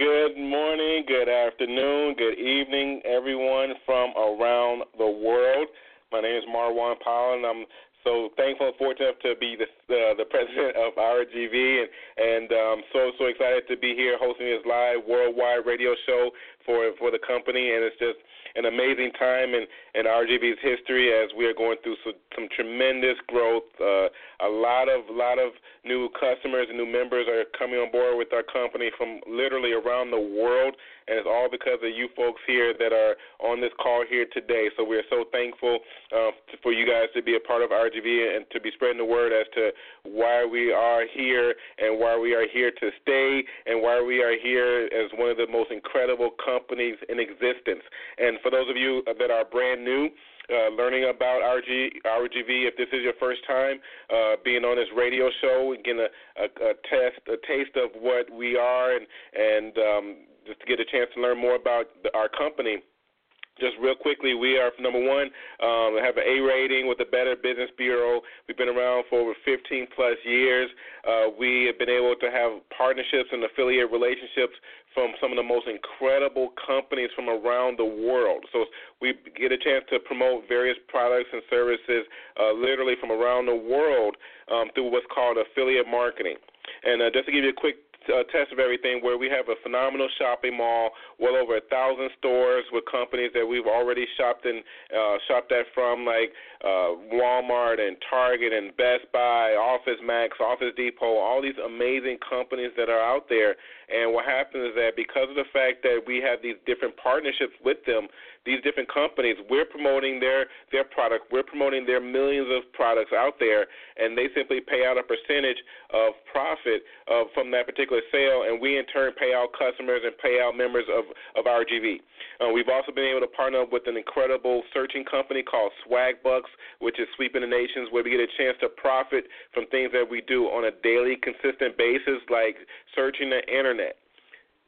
Good morning, good afternoon, good evening, everyone from around the world. My name is Marwan Powell, and I'm so thankful and fortunate to be the uh, the president of RGV, and and um, so so excited to be here hosting this live worldwide radio show for for the company, and it's just an amazing time in, in RGV's history as we are going through some, some tremendous growth. Uh, a lot of lot of new customers and new members are coming on board with our company from literally around the world, and it's all because of you folks here that are on this call here today. So we are so thankful uh, for you guys to be a part of RGV and to be spreading the word as to why we are here and why we are here to stay and why we are here as one of the most incredible companies in existence. And for those of you that are brand new, uh, learning about RG, RGV. If this is your first time uh, being on this radio show, getting a, a, a test, a taste of what we are, and and um, just to get a chance to learn more about the, our company just real quickly, we are number one. Um, have an A rating with the Better Business Bureau. We've been around for over 15 plus years. Uh, we have been able to have partnerships and affiliate relationships from some of the most incredible companies from around the world. So we get a chance to promote various products and services uh, literally from around the world um, through what's called affiliate marketing. And uh, just to give you a quick uh, test of everything where we have a phenomenal shopping mall, well over a thousand stores with companies that we've already shopped and uh, shopped at from like uh, Walmart and Target and Best Buy, Office Max, Office Depot, all these amazing companies that are out there. And what happens is that because of the fact that we have these different partnerships with them, these different companies, we're promoting their their product, we're promoting their millions of products out there, and they simply pay out a percentage of profit uh, from that particular sale, and we in turn pay out customers and pay out members of of RGV. Uh, we've also been able to partner up with an incredible searching company called Swagbucks, which is sweeping the nations, where we get a chance to profit from things that we do on a daily, consistent basis, like searching the internet.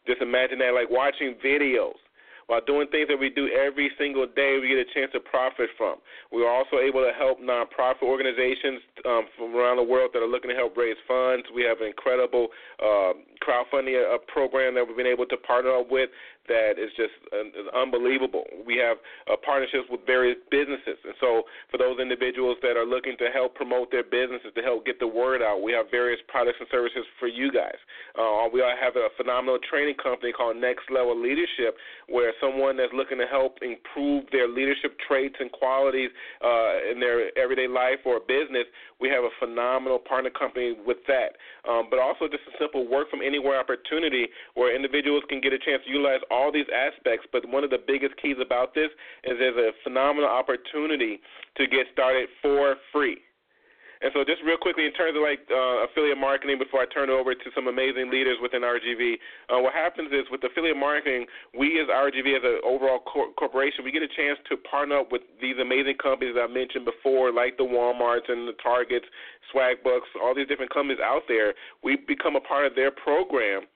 Just imagine that, like watching videos while doing things that we do every single day, we get a chance to profit from. We are also able to help nonprofit organizations um, from around the world that are looking to help raise funds. We have an incredible uh, crowdfunding uh, program that we've been able to partner up with that is just uh, unbelievable. We have uh, partnerships with various businesses, and so for those individuals that are looking to help promote their businesses, to help get the word out, we have various products and services for you guys. Uh, we have a phenomenal training company called Next Level Leadership, where someone that's looking to help improve their leadership traits and qualities uh, in their everyday life or business, we have a phenomenal partner company with that. Um, but also just a simple work from anywhere opportunity where individuals can get a chance to utilize all these aspects. But one of the biggest keys about this is there's a phenomenal opportunity to get started for free. And so, just real quickly, in terms of like uh, affiliate marketing, before I turn it over to some amazing leaders within RGV, uh, what happens is with affiliate marketing, we as RGV, as an overall cor- corporation, we get a chance to partner up with these amazing companies that I mentioned before, like the WalMarts and the Targets, Swagbucks, all these different companies out there. We become a part of their program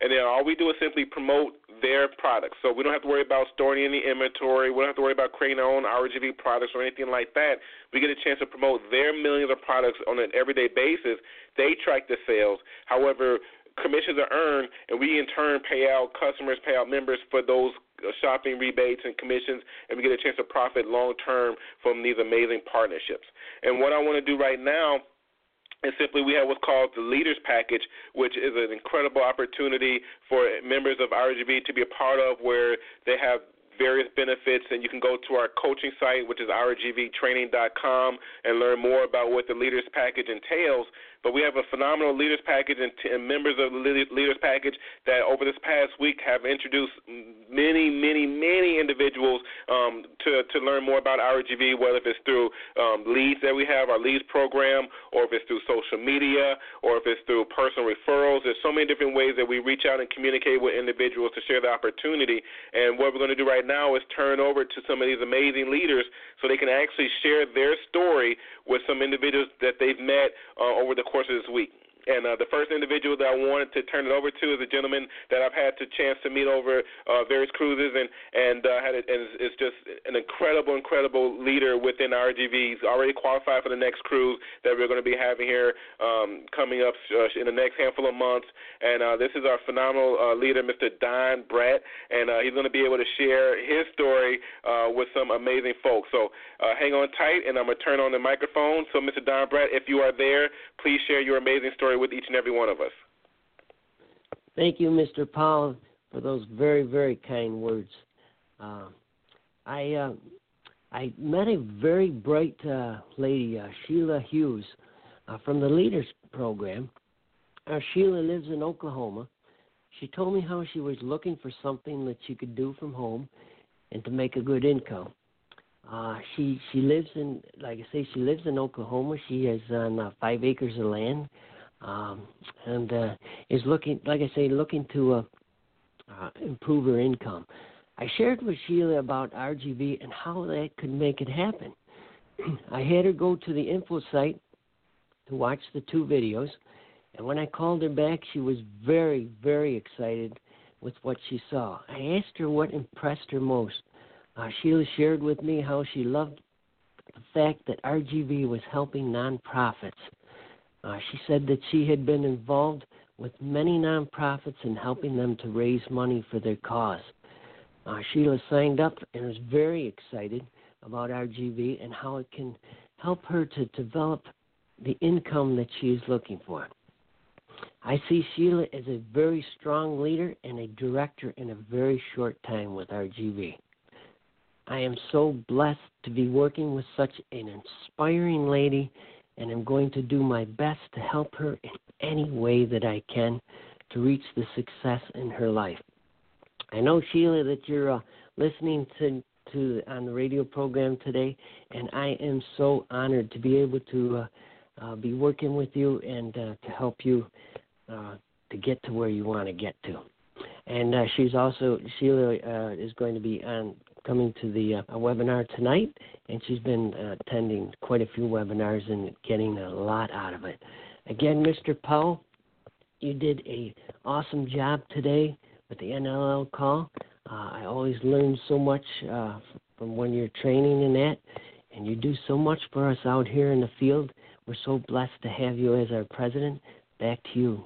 and then all we do is simply promote their products. So we don't have to worry about storing any inventory. We don't have to worry about creating our own RGV products or anything like that. We get a chance to promote their millions of products on an everyday basis. They track the sales. However, commissions are earned, and we in turn pay out customers, pay out members for those shopping rebates and commissions, and we get a chance to profit long term from these amazing partnerships. And what I want to do right now and simply we have what's called the Leaders Package, which is an incredible opportunity for members of RGV to be a part of, where they have various benefits. And you can go to our coaching site, which is rgvtraining.com, and learn more about what the Leaders Package entails. But we have a phenomenal leaders package and, t- and members of the leaders package that over this past week have introduced many, many, many individuals um, to to learn more about RGV, whether if it's through um, leads that we have, our leads program, or if it's through social media, or if it's through personal referrals. There's so many different ways that we reach out and communicate with individuals to share the opportunity. And what we're going to do right now is turn over to some of these amazing leaders so they can actually share their story with some individuals that they've met uh, over the course of this week. And uh, the first individual that I wanted to turn it over to is a gentleman that I've had the chance to meet over uh, various cruises, and and uh, had and is just an incredible, incredible leader within RGV. He's already qualified for the next cruise that we're going to be having here um, coming up uh, in the next handful of months. And uh, this is our phenomenal uh, leader, Mr. Don Brett, and uh, he's going to be able to share his story uh, with some amazing folks. So uh, hang on tight, and I'm going to turn on the microphone. So, Mr. Don Brett, if you are there, please share your amazing story with each and every one of us. Thank you, Mr. Powell, for those very, very kind words. Uh, I uh, I met a very bright uh, lady, uh, Sheila Hughes, uh, from the Leaders Program. Uh, Sheila lives in Oklahoma. She told me how she was looking for something that she could do from home and to make a good income. Uh, she she lives in, like I say, she lives in Oklahoma. She has on uh, five acres of land um, and uh, is looking, like I say, looking to uh, uh, improve her income. I shared with Sheila about RGV and how that could make it happen. I had her go to the info site to watch the two videos, and when I called her back, she was very, very excited with what she saw. I asked her what impressed her most. Uh, Sheila shared with me how she loved the fact that RGV was helping nonprofits uh, she said that she had been involved with many nonprofits in helping them to raise money for their cause. Uh, Sheila signed up and was very excited about RGV and how it can help her to develop the income that she is looking for. I see Sheila as a very strong leader and a director in a very short time with RGV. I am so blessed to be working with such an inspiring lady and I'm going to do my best to help her in any way that I can to reach the success in her life. I know Sheila that you're uh, listening to to on the radio program today, and I am so honored to be able to uh, uh, be working with you and uh, to help you uh, to get to where you want to get to. And uh, she's also Sheila is going to be on coming to the uh, webinar tonight, and she's been uh, attending quite a few webinars and getting a lot out of it. Again, Mr. Powell, you did a awesome job today with the NLL call. Uh, I always learn so much uh, from when you're training in that, and you do so much for us out here in the field. We're so blessed to have you as our president. Back to you.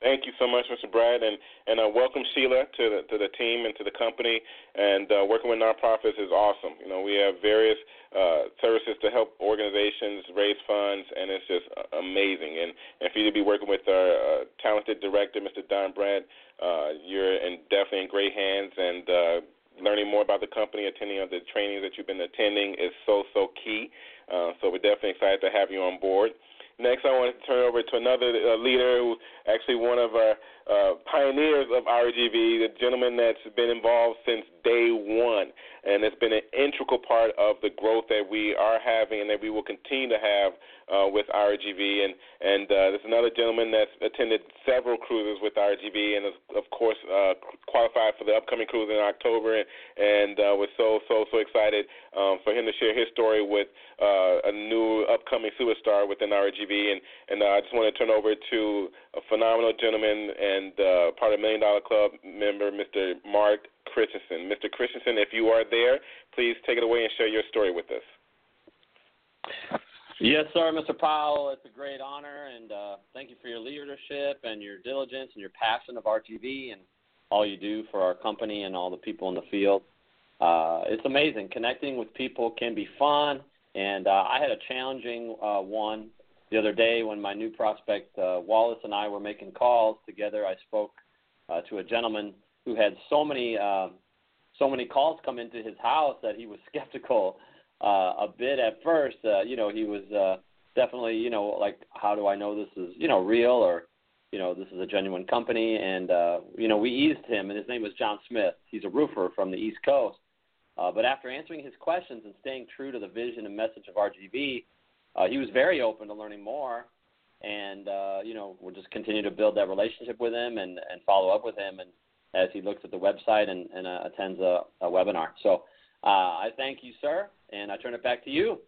Thank you so much, Mr. Brad, and and uh, welcome Sheila to the to the team and to the company. And uh, working with nonprofits is awesome. You know, we have various uh, services to help organizations raise funds, and it's just uh, amazing. And, and for you to be working with our uh, talented director, Mr. Don Brad, uh, you're in, definitely in great hands. And uh, learning more about the company, attending the trainings that you've been attending is so so key. Uh, so we're definitely excited to have you on board. Next, I want to turn over to another uh, leader who's actually one of our uh, pioneers of RGV, the gentleman that's been involved since day one, and it's been an integral part of the growth that we are having and that we will continue to have uh, with RGV. And and uh, there's another gentleman that's attended several cruises with RGV and is, of course, uh, qualified for the upcoming cruise in October, and, and uh, was so so so excited um, for him to share his story with uh, a new upcoming superstar within RGV. And and uh, I just want to turn over to a phenomenal gentleman and uh, part of Million Dollar Club member, Mr. Mark Christensen. Mr. Christensen, if you are there, please take it away and share your story with us. Yes, sir, Mr. Powell. It's a great honor, and uh, thank you for your leadership and your diligence and your passion of RGV and all you do for our company and all the people in the field. Uh, it's amazing. Connecting with people can be fun, and uh, I had a challenging uh, one the other day when my new prospect uh, Wallace and I were making calls together. I spoke uh, to a gentleman who had so many uh, so many calls come into his house that he was skeptical uh, a bit at first. Uh, you know, he was uh, definitely you know like, how do I know this is you know real or you know this is a genuine company? And uh, you know, we eased him, and his name was John Smith. He's a roofer from the East Coast. Uh, but after answering his questions and staying true to the vision and message of RGV, uh, he was very open to learning more. And uh, you know, we'll just continue to build that relationship with him and, and follow up with him. And as he looks at the website and, and uh, attends a, a webinar. So uh, I thank you, sir, and I turn it back to you.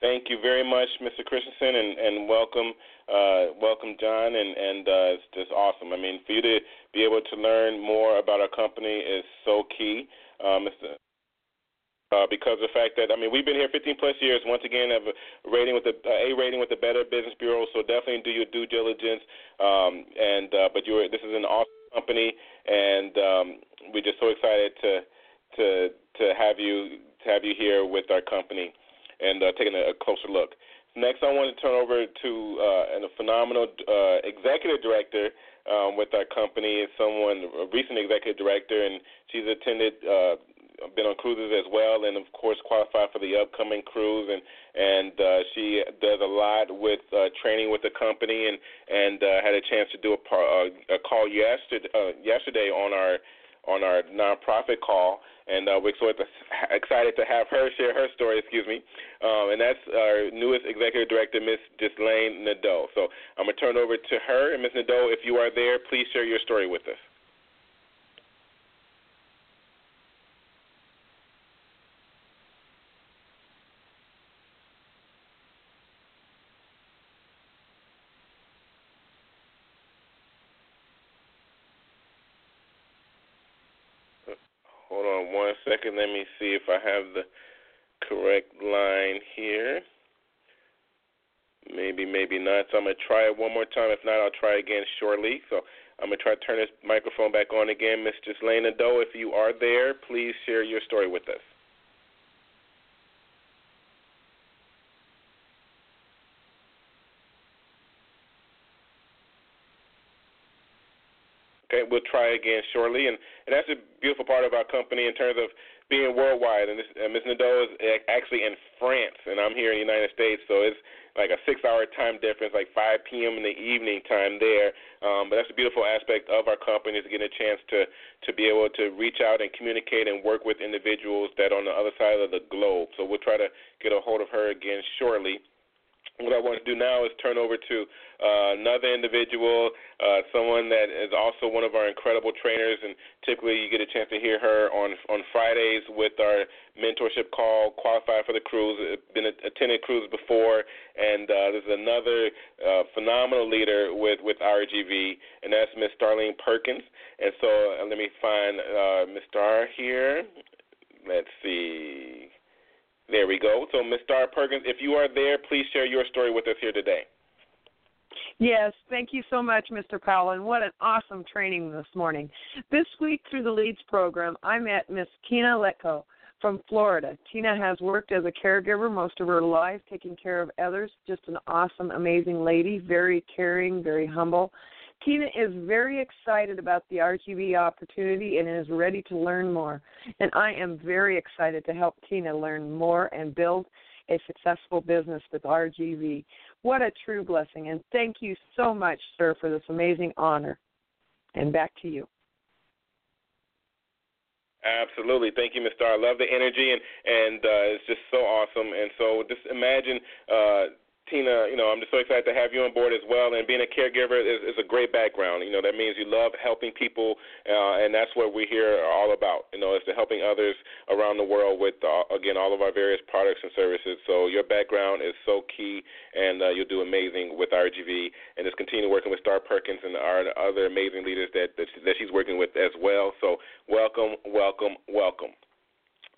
Thank you very much, Mr. Christensen, and, and welcome, uh, welcome, John, and and uh, it's just awesome. I mean, for you to be able to learn more about our company is so key, uh, Mr. Uh, because of the fact that I mean we've been here 15 plus years. Once again, have a rating with the uh, A rating with the Better Business Bureau. So definitely do your due diligence. Um, and uh, but you this is an awesome company, and um, we're just so excited to to to have you to have you here with our company and uh, taking a, a closer look. Next, I want to turn over to uh, a phenomenal uh, executive director um, with our company. Someone, a recent executive director, and she's attended uh, been on cruises as well, and of course qualified for the upcoming cruise. And and uh, she does a lot with uh, training with the company, and and uh, had a chance to do a, par, uh, a call yesterday uh, yesterday on our on our nonprofit call, and uh, we're so excited to have her share her story. Excuse me, um, and that's our newest executive director, Miss Ghislaine Nadeau. So I'm gonna turn over to her, and Miss Nadeau, if you are there, please share your story with us. Hold on one second. Let me see if I have the correct line here. Maybe, maybe not. So I'm going to try it one more time. If not, I'll try again shortly. So I'm going to try to turn this microphone back on again. Miss Ghislaine Doe, if you are there, please share your story with us. Okay, we'll try again shortly, and, and that's a beautiful part of our company in terms of being worldwide. And this, uh, Ms. Nadeau is actually in France, and I'm here in the United States, so it's like a six-hour time difference, like 5 p.m. in the evening time there. Um, but that's a beautiful aspect of our company is getting a chance to to be able to reach out and communicate and work with individuals that are on the other side of the globe. So we'll try to get a hold of her again shortly what I want to do now is turn over to uh, another individual, uh, someone that is also one of our incredible trainers, and typically you get a chance to hear her on on Fridays with our mentorship call, Qualified for the Cruise. Been attended cruise before, and uh, there's another uh, phenomenal leader with with RGV, and that's Miss Starlene Perkins. And so uh, let me find uh, Miss Star here. Let's see. There we go. So, Ms. Star Perkins, if you are there, please share your story with us here today. Yes, thank you so much, Mr. Powell, and what an awesome training this morning. This week through the LEADS program, I met Miss Tina Letko from Florida. Tina has worked as a caregiver most of her life, taking care of others. Just an awesome, amazing lady, very caring, very humble. Tina is very excited about the RGV opportunity and is ready to learn more. And I am very excited to help Tina learn more and build a successful business with RGV. What a true blessing. And thank you so much, sir, for this amazing honor. And back to you. Absolutely, thank you, Mr. I love the energy, and and uh, it's just so awesome. And so, just imagine uh, Tina, you know, I'm just so excited to have you on board as well. And being a caregiver is, is a great background. You know, that means you love helping people, uh, and that's what we're here all about. You know, is to helping others around the world with, uh, again, all of our various products and services. So your background is so key, and uh, you'll do amazing with RGV. And just continue working with Star Perkins and our other amazing leaders that, that, that she's working with as well. So welcome, welcome, welcome.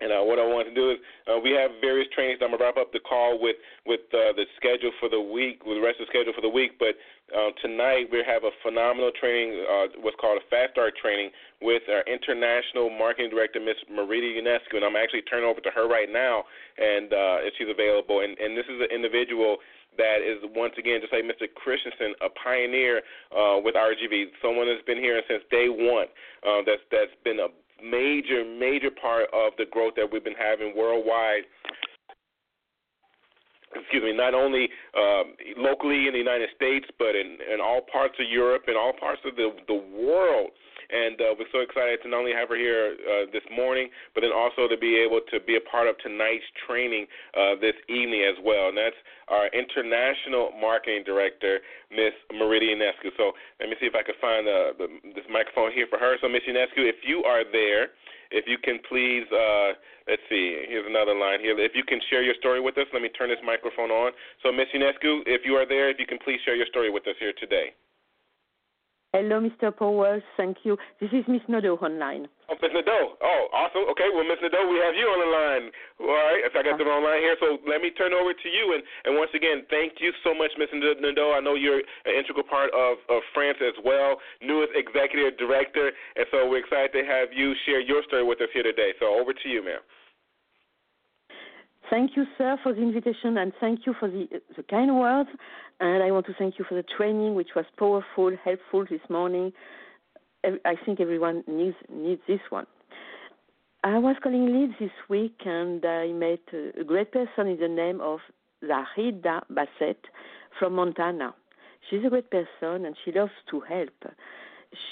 And uh, what I want to do is uh, we have various trainings. I'm gonna wrap up the call with with uh, the schedule for the week, with the rest of the schedule for the week. But uh, tonight we have a phenomenal training, uh, what's called a Fast Start training, with our international marketing director, Miss Marita Ionescu. And I'm actually turning over to her right now, and uh, if she's available. And, and this is an individual that is once again just like Mr. Christensen, a pioneer uh, with RGV, someone that's been here since day one. Uh, that's that's been a major, major part of the growth that we've been having worldwide. Excuse me, not only um, locally in the United States, but in, in all parts of Europe and all parts of the the world. And uh, we're so excited to not only have her here uh, this morning, but then also to be able to be a part of tonight's training uh, this evening as well. And that's our international marketing director, Miss Marita Ionescu. So let me see if I can find the, the, this microphone here for her. So, Miss Ionescu, if you are there, if you can please, uh, let's see, here's another line here. If you can share your story with us, let me turn this microphone on. So, Miss Ionescu, if you are there, if you can please share your story with us here today. Hello, Mr. Powell. Thank you. This is Miss Nadeau online. Oh, Miss Nadeau. Oh, awesome. Okay, well, Miss Nadeau, we have you on the line. All right, so I got the wrong line here. So let me turn over to you. And, and once again, thank you so much, Miss Nadeau. I know you're an integral part of, of France as well, newest executive director. And so we're excited to have you share your story with us here today. So over to you, ma'am. Thank you, sir, for the invitation, and thank you for the, the kind words. And I want to thank you for the training, which was powerful, helpful this morning. I think everyone needs needs this one. I was calling leads this week, and I met a great person in the name of Zahida Bassett from Montana. She's a great person, and she loves to help.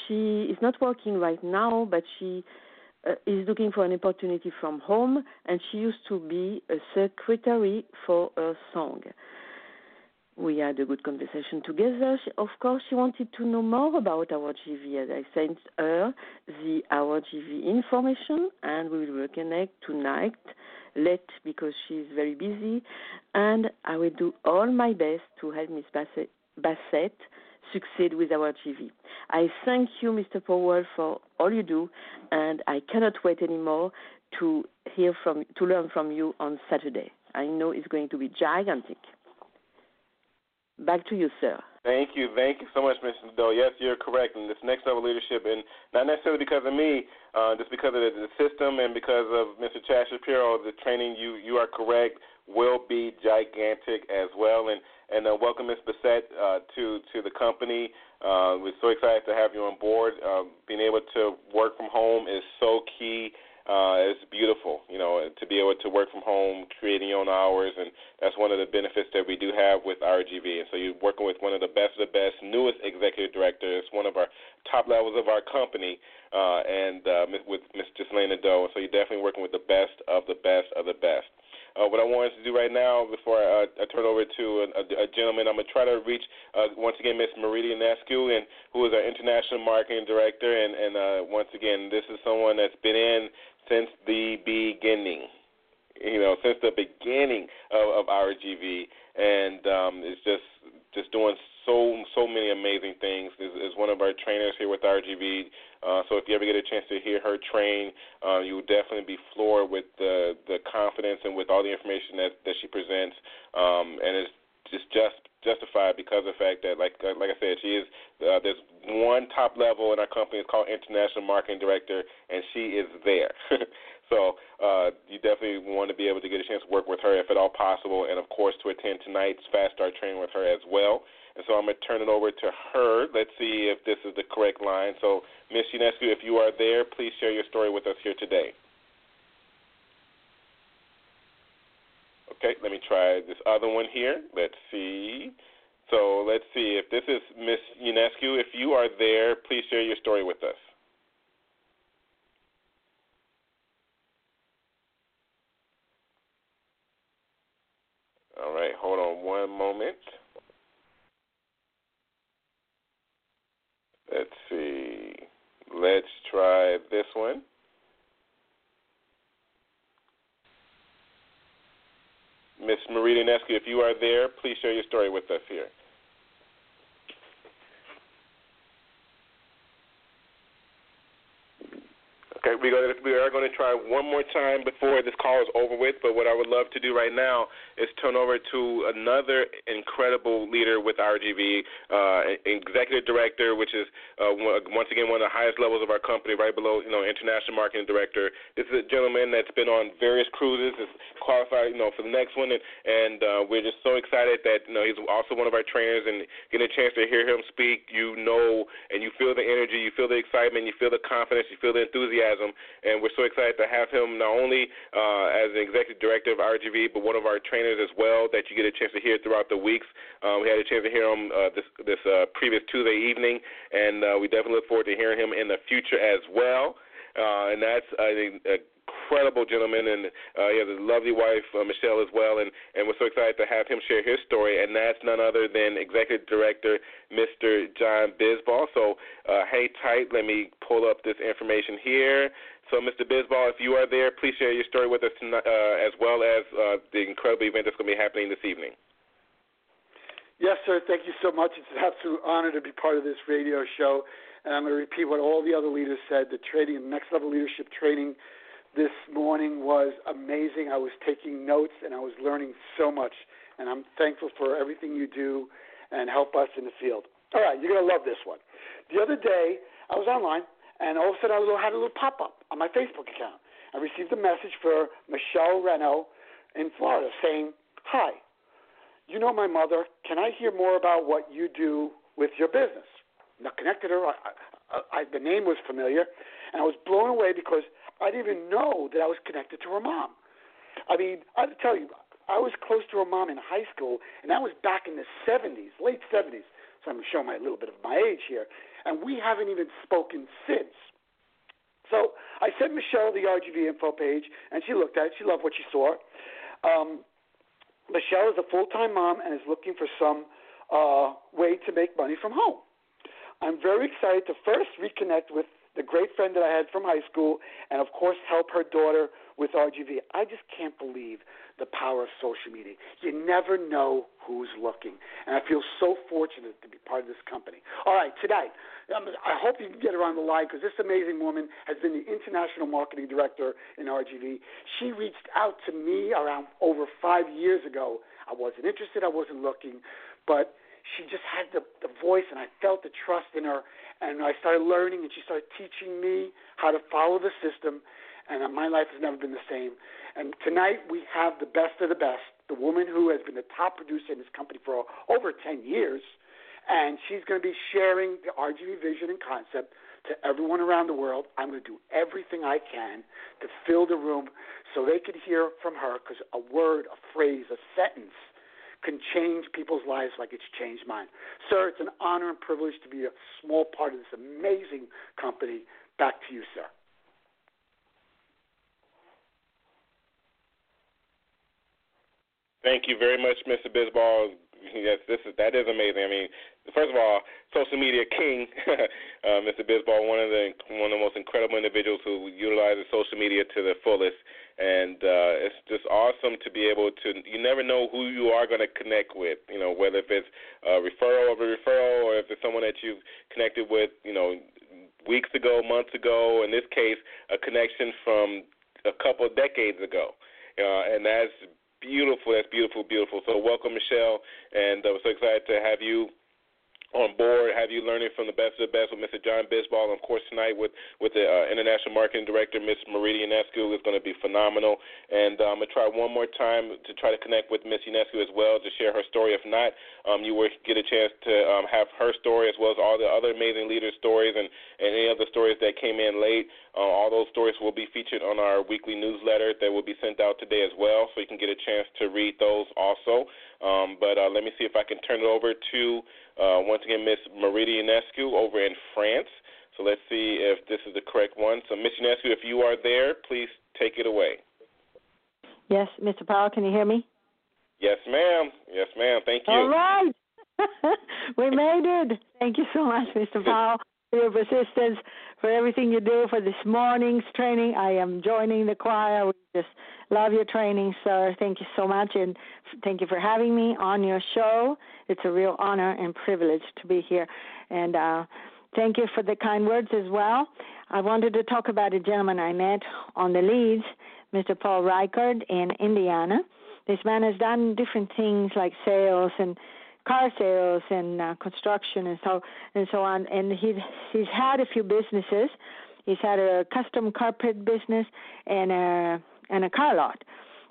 She is not working right now, but she uh, is looking for an opportunity from home, and she used to be a secretary for a song. We had a good conversation together. She, of course, she wanted to know more about our GV, and I sent her the our GV information, and we will reconnect tonight late because she's very busy, and I will do all my best to help Miss Bassett, Bassett succeed with our GV. I thank you, Mr. Powell, for all you do, and I cannot wait anymore to hear from to learn from you on Saturday. I know it's going to be gigantic. Back to you, sir. Thank you, thank you so much, Mr. Doe. Yes, you're correct. And this next level leadership, and not necessarily because of me, uh, just because of the, system and because of Mr. Chad Shapiro, the training you you are correct will be gigantic as well. And and uh, welcome Ms. Bassett uh, to to the company. Uh, we're so excited to have you on board. Uh, being able to work from home is so key. Uh, it's beautiful, you know, to be able to work from home, creating your own hours, and that's one of the benefits that we do have with RGV. And so you're working with one of the best of the best, newest executive directors, one of our top levels of our company, uh, and uh, with Ms. Ghislaine Doe. So you're definitely working with the best of the best of the best. Uh, what I wanted to do right now, before I, uh, I turn over to a, a, gentleman, I'm going to try to reach uh, once again Miss Marita Ionescu, and who is our international marketing director. And, and uh, once again, this is someone that's been in since the beginning. You know, since the beginning of, of GV, and um, just just doing so so many amazing things. Is, is one of our trainers here with RGV. Uh, so if you ever get a chance to hear her train, uh, you will definitely be floored with the the confidence and with all the information that that she presents. Um, and it's just just justified because of the fact that, like like I said, she is uh, there's one top level in our company. It's called International Marketing Director, and she is there. so uh, you definitely want to be able to get a chance to work with her if at all possible, and of course to attend tonight's Fast Start training with her as well. And so I'm going to turn it over to her. Let's see if this is the correct line. So, Miss Ionescu, if you are there, please share your story with us here today. Okay, let me try this other one here. Let's see. So let's see if this is Miss Ionescu. If you are there, please share your story with us. All right, hold on one moment. Let's see. Let's try this one. Miss Marita Ionescu, if you are there, please share your story with us here. Okay, we, we are going to try one more time before this call is over with. But what I would love to do right now is turn over to another incredible leader with RGV, uh, executive director, which is uh, once again one of the highest levels of our company, right below you know international marketing director. This is a gentleman that's been on various cruises, is qualified you know for the next one, and, and uh, we're just so excited that you know he's also one of our trainers and getting a chance to hear him speak. You know, and you feel the energy, you feel the excitement, you feel the confidence, you feel the enthusiasm, and we're so excited to have him not only uh, as an executive director of RGV, but one of our trainers as well that you get a chance to hear throughout the weeks. Um, we had a chance to hear him uh, this this uh, previous Tuesday evening, and uh, we definitely look forward to hearing him in the future as well. Uh, and that's I think incredible gentleman, and uh, he has a lovely wife, uh, Michelle, as well. And, and we're so excited to have him share his story. And that's none other than Executive Director, Mr. John Bisbal. So, uh, hey, tight, let me pull up this information here. So, Mr. Bisbal, if you are there, please share your story with us tonight, uh, as well as uh, the incredible event that's going to be happening this evening. Yes, sir. Thank you so much. It's an absolute honor to be part of this radio show. And I'm going to repeat what all the other leaders said the training, next level leadership training this morning was amazing. I was taking notes and I was learning so much. And I'm thankful for everything you do and help us in the field. All right, you're going to love this one. The other day, I was online and all of a sudden I had a little pop up on my Facebook account. I received a message for Michelle Reno in Florida saying, Hi, you know my mother. Can I hear more about what you do with your business? Now, connected her. I, I, I, the name was familiar, and I was blown away because I didn't even know that I was connected to her mom. I mean, I have to tell you, I was close to her mom in high school, and that was back in the 70s, late 70s. So I'm showing my little bit of my age here, and we haven't even spoken since. So I sent Michelle the RGV info page, and she looked at it. She loved what she saw. Um, Michelle is a full-time mom and is looking for some uh, way to make money from home. I'm very excited to first reconnect with the great friend that I had from high school, and of course, help her daughter with RGV. I just can't believe the power of social media. You never know who's looking, and I feel so fortunate to be part of this company. All right, today, um, I hope you can get her on the line because this amazing woman has been the international marketing director in RGV. She reached out to me around over five years ago. I wasn't interested, I wasn't looking, but she just had the, the voice, and I felt the trust in her. And I started learning, and she started teaching me how to follow the system. And uh, my life has never been the same. And tonight we have the best of the best, the woman who has been the top producer in this company for over 10 years. And she's going to be sharing the RGV vision and concept to everyone around the world. I'm going to do everything I can to fill the room so they could hear from her because a word, a phrase, a sentence – can change people's lives like it's changed mine. Sir, it's an honor and privilege to be a small part of this amazing company. Back to you, sir. Thank you very much, Mr. Bisbal. Yes, this is that is amazing. I mean, first of all, social media king, uh, Mr. Bisbal, one of the one of the most incredible individuals who utilizes social media to the fullest and uh, it's just awesome to be able to. You never know who you are going to connect with. You know, whether if it's a referral of a referral, or if it's someone that you've connected with. You know, weeks ago, months ago. In this case, a connection from a couple of decades ago, uh, and that's beautiful. That's beautiful, beautiful. So welcome, Michelle, and uh, we're so excited to have you on board, have you learning from the best of the best with Mr. John Bisbal. And of course, tonight with with the uh, international marketing director, Miss Marita Ionescu, is going to be phenomenal. And uh, I'm going to try one more time to try to connect with Miss Ionescu as well to share her story. If not, um, you will get a chance to um, have her story as well as all the other amazing leaders' stories and, and any other stories that came in late. Uh, all those stories will be featured on our weekly newsletter that will be sent out today as well, so you can get a chance to read those also. Um, but uh, let me see if I can turn it over to uh, once again, Miss Marita Ionescu over in France. So let's see if this is the correct one. So, Miss Ionescu, if you are there, please take it away. Yes, Mr. Powell, can you hear me? Yes, ma'am. Yes, ma'am. Thank you. All right. we made it. Thank you so much, Mr. Powell, for your persistence, for everything you do for this morning's training. I am joining the choir. We just love your training, sir. Thank you so much, and thank you for having me on your show. It's a real honor and privilege to be here. And uh, thank you for the kind words as well. I wanted to talk about a gentleman I met on the leads, Mr. Paul Reichard in Indiana. This man has done different things like sales and car sales and uh, construction and so and so on. And he he's had a few businesses. He's had a custom carpet business and a and a car lot.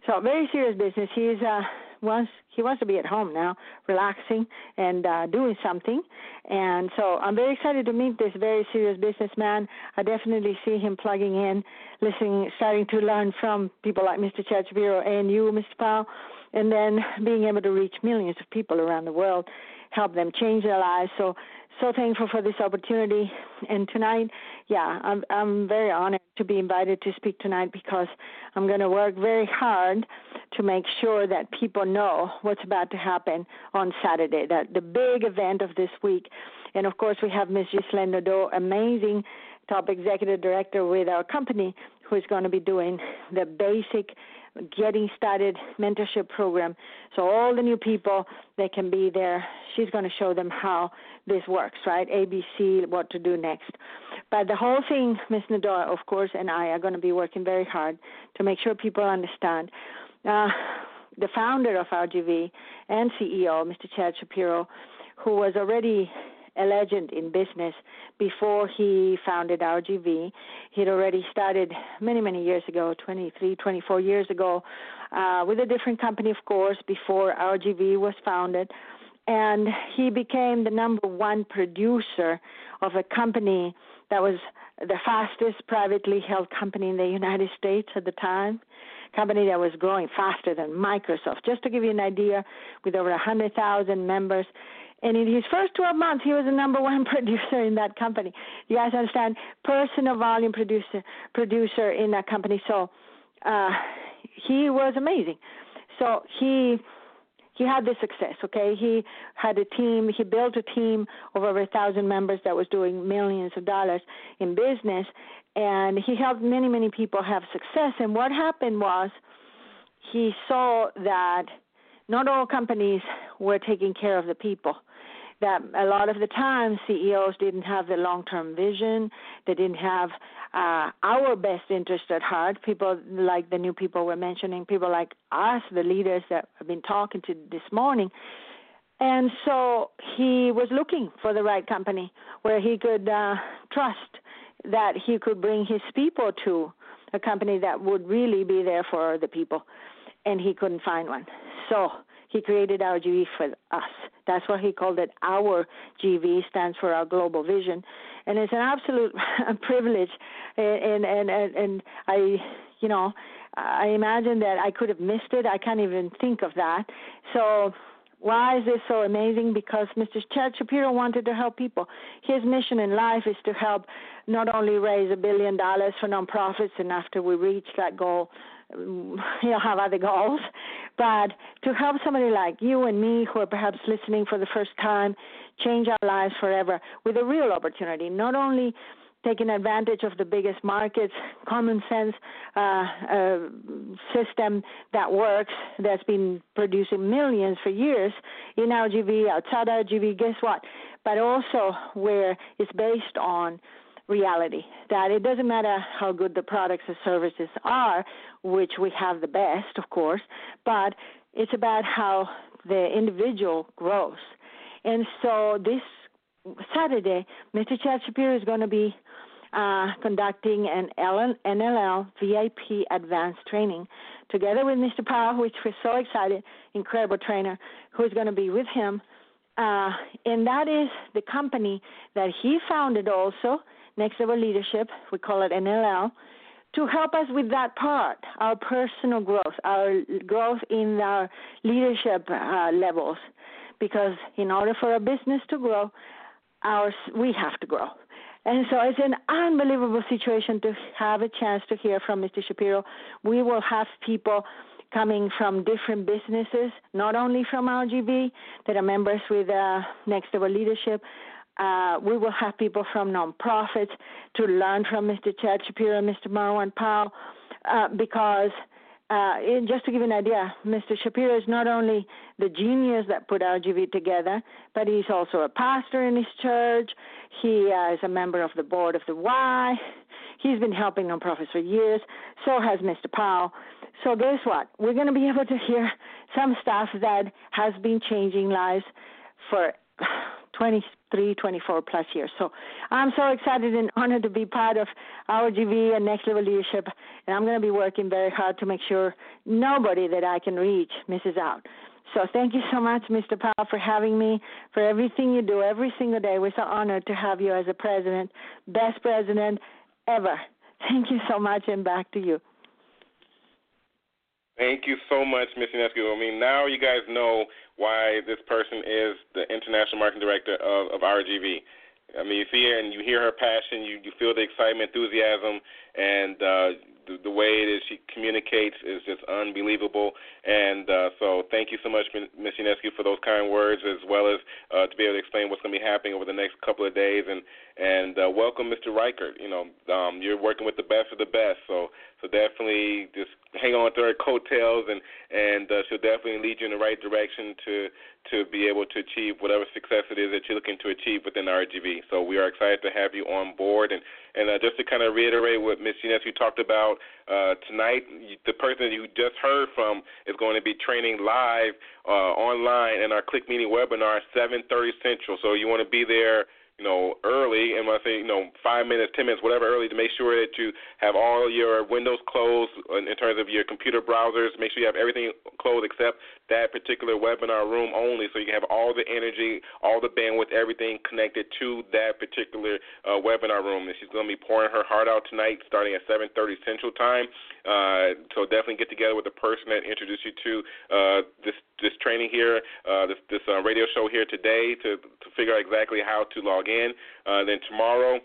So very serious business. He's uh wants he wants to be at home now, relaxing and uh, doing something. And so I'm very excited to meet this very serious businessman. I definitely see him plugging in, listening, starting to learn from people like Mr. Chad and you, Mr. Powell, and then being able to reach millions of people around the world, help them change their lives. So so thankful for this opportunity. And tonight, yeah, I'm I'm very honored to be invited to speak tonight because I'm going to work very hard to make sure that people know what's about to happen on Saturday, that the big event of this week. And of course, we have Ms. Ghislaine Nadeau, amazing top executive director with our company, who is going to be doing the basic getting started mentorship program. So all the new people they can be there. She's going to show them how this works, right? ABC, what to do next. But the whole thing, Ms. Nadeau, of course, and I are going to be working very hard to make sure people understand. Uh, the founder of RGV and CEO, Mr. Chad Shapiro, who was already a legend in business before he founded RGV. He'd already started many, many years ago, 23, 24 years ago, uh, with a different company, of course, before RGV was founded. And he became the number one producer of a company that was the fastest privately held company in the United States at the time company that was growing faster than Microsoft. Just to give you an idea, with over 100,000 members, and in his first 12 months, he was the number one producer in that company. You guys understand? Personal volume producer producer in that company. So uh, he was amazing. So he he had this success. Okay, he had a team. He built a team of over a thousand members that was doing millions of dollars in business, and he helped many many people have success. And what happened was he saw that not all companies were taking care of the people that a lot of the time CEOs didn't have the long term vision. They didn't have uh, our best interest at heart. People like the new people we're mentioning, people like us, the leaders that I've been talking to this morning. And so he was looking for the right company where he could uh, trust that he could bring his people to a company that would really be there for the people. And he couldn't find one. So he created our GV for us. That's why he called it our GV, stands for our global vision, and it's an absolute privilege. And and and and I, you know, I imagine that I could have missed it. I can't even think of that. So why is this so amazing? Because Mr. Chad Shapiro wanted to help people. His mission in life is to help not only raise a billion dollars for nonprofits, and after we reach that goal, he'll have other goals, but to help somebody like you and me who are perhaps listening for the first time change our lives forever with a real opportunity, not only taking advantage of the biggest markets, common sense uh, uh, system that works, that's been producing millions for years in RGV, outside RGV, guess what? But also where it's based on reality that it doesn't matter how good the products or services are, which we have the best, of course, but it's about how the individual grows. And so this Saturday, Mr. Chad Shapiro is going to be uh, conducting an NLL VIP advanced training together with Mr. Powell, which we're so excited, incredible trainer, who's going to be with him. Uh, and that is the company that he founded also Next Level Leadership, we call it NLL, to help us with that part, our personal growth, our growth in our leadership uh, levels. Because in order for a business to grow, ours we have to grow. And so it's an unbelievable situation to have a chance to hear from Mr. Shapiro. We will have people coming from different businesses, not only from RGV that are members with uh, Next Level Leadership, uh, we will have people from nonprofits to learn from Mr. Chad Shapiro and Mr. Marwan Powell uh, because uh, just to give you an idea, Mr. Shapiro is not only the genius that put RGV together, but he's also a pastor in his church. He uh, is a member of the board of the Y. He's been helping nonprofits for years. So has Mr. Powell. So guess what? We're going to be able to hear some stuff that has been changing lives for 23, 24 plus years. So I'm so excited and honored to be part of RGV and Next Level Leadership, and I'm going to be working very hard to make sure nobody that I can reach misses out. So thank you so much, Mr. Powell, for having me, for everything you do every single day. We're so honored to have you as a president, best president ever. Thank you so much, and back to you. Thank you so much, Ms. Ionescu. I mean, now you guys know why this person is the international marketing director of, of RGV. I mean, you see her and you hear her passion, you you feel the excitement, enthusiasm, and uh, the, the way is she communicates is just unbelievable. And uh, so, thank you so much, Ms. Ionescu, for those kind words, as well as uh, to be able to explain what's going to be happening over the next couple of days. And and uh, welcome, Mr. Reichert. You know, um, you're working with the best of the best, so so definitely just hang on to her coattails, and and uh, she'll definitely lead you in the right direction to to be able to achieve whatever success it is that you're looking to achieve within RGV. So we are excited to have you on board, and and uh, just to kind of reiterate what Ms. Ionescu talked about uh, tonight, the person you just heard from is going to be training live uh, online in our Click Meeting webinar, 7:30 Central. So you want to be there you know, early, and when I say, you know, five minutes, ten minutes, whatever, early, to make sure that you have all your windows closed in, in terms of your computer browsers. Make sure you have everything closed except that particular webinar room only, so you can have all the energy, all the bandwidth, everything connected to that particular uh, webinar room. And she's going to be pouring her heart out tonight, starting at 7:30 Central Time. Uh, so definitely get together with the person that introduced you to uh, this this training here, uh, this this uh, radio show here today to to figure out exactly how to log in. Uh, then tomorrow.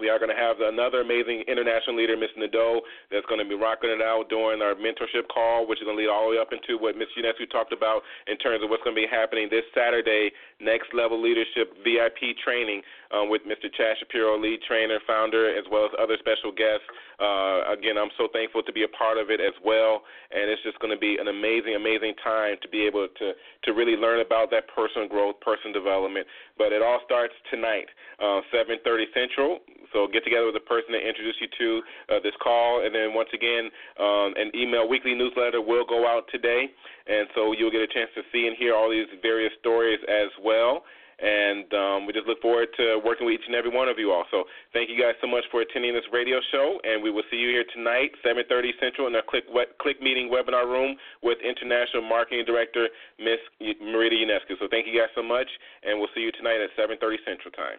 We are going to have another amazing international leader, Ms. Nadeau, that's going to be rocking it out during our mentorship call, which is going to lead all the way up into what Ms. Ionescu talked about in terms of what's going to be happening this Saturday, next level leadership VIP training um, with Mr. Chad Shapiro, lead trainer, founder, as well as other special guests. Uh, again, I'm so thankful to be a part of it as well, and it's just going to be an amazing, amazing time to be able to to really learn about that personal growth, personal development. But it all starts tonight, uh, 7:30 Central. So get together with the person that introduced you to uh, this call, and then once again, um, an email weekly newsletter will go out today, and so you'll get a chance to see and hear all these various stories as well and um, we just look forward to working with each and every one of you all. So thank you guys so much for attending this radio show, and we will see you here tonight, 7:30 Central, in our Click Click Meeting webinar room with International Marketing Director Miss Marita Ionescu. So thank you guys so much, and we'll see you tonight at 7:30 Central Time.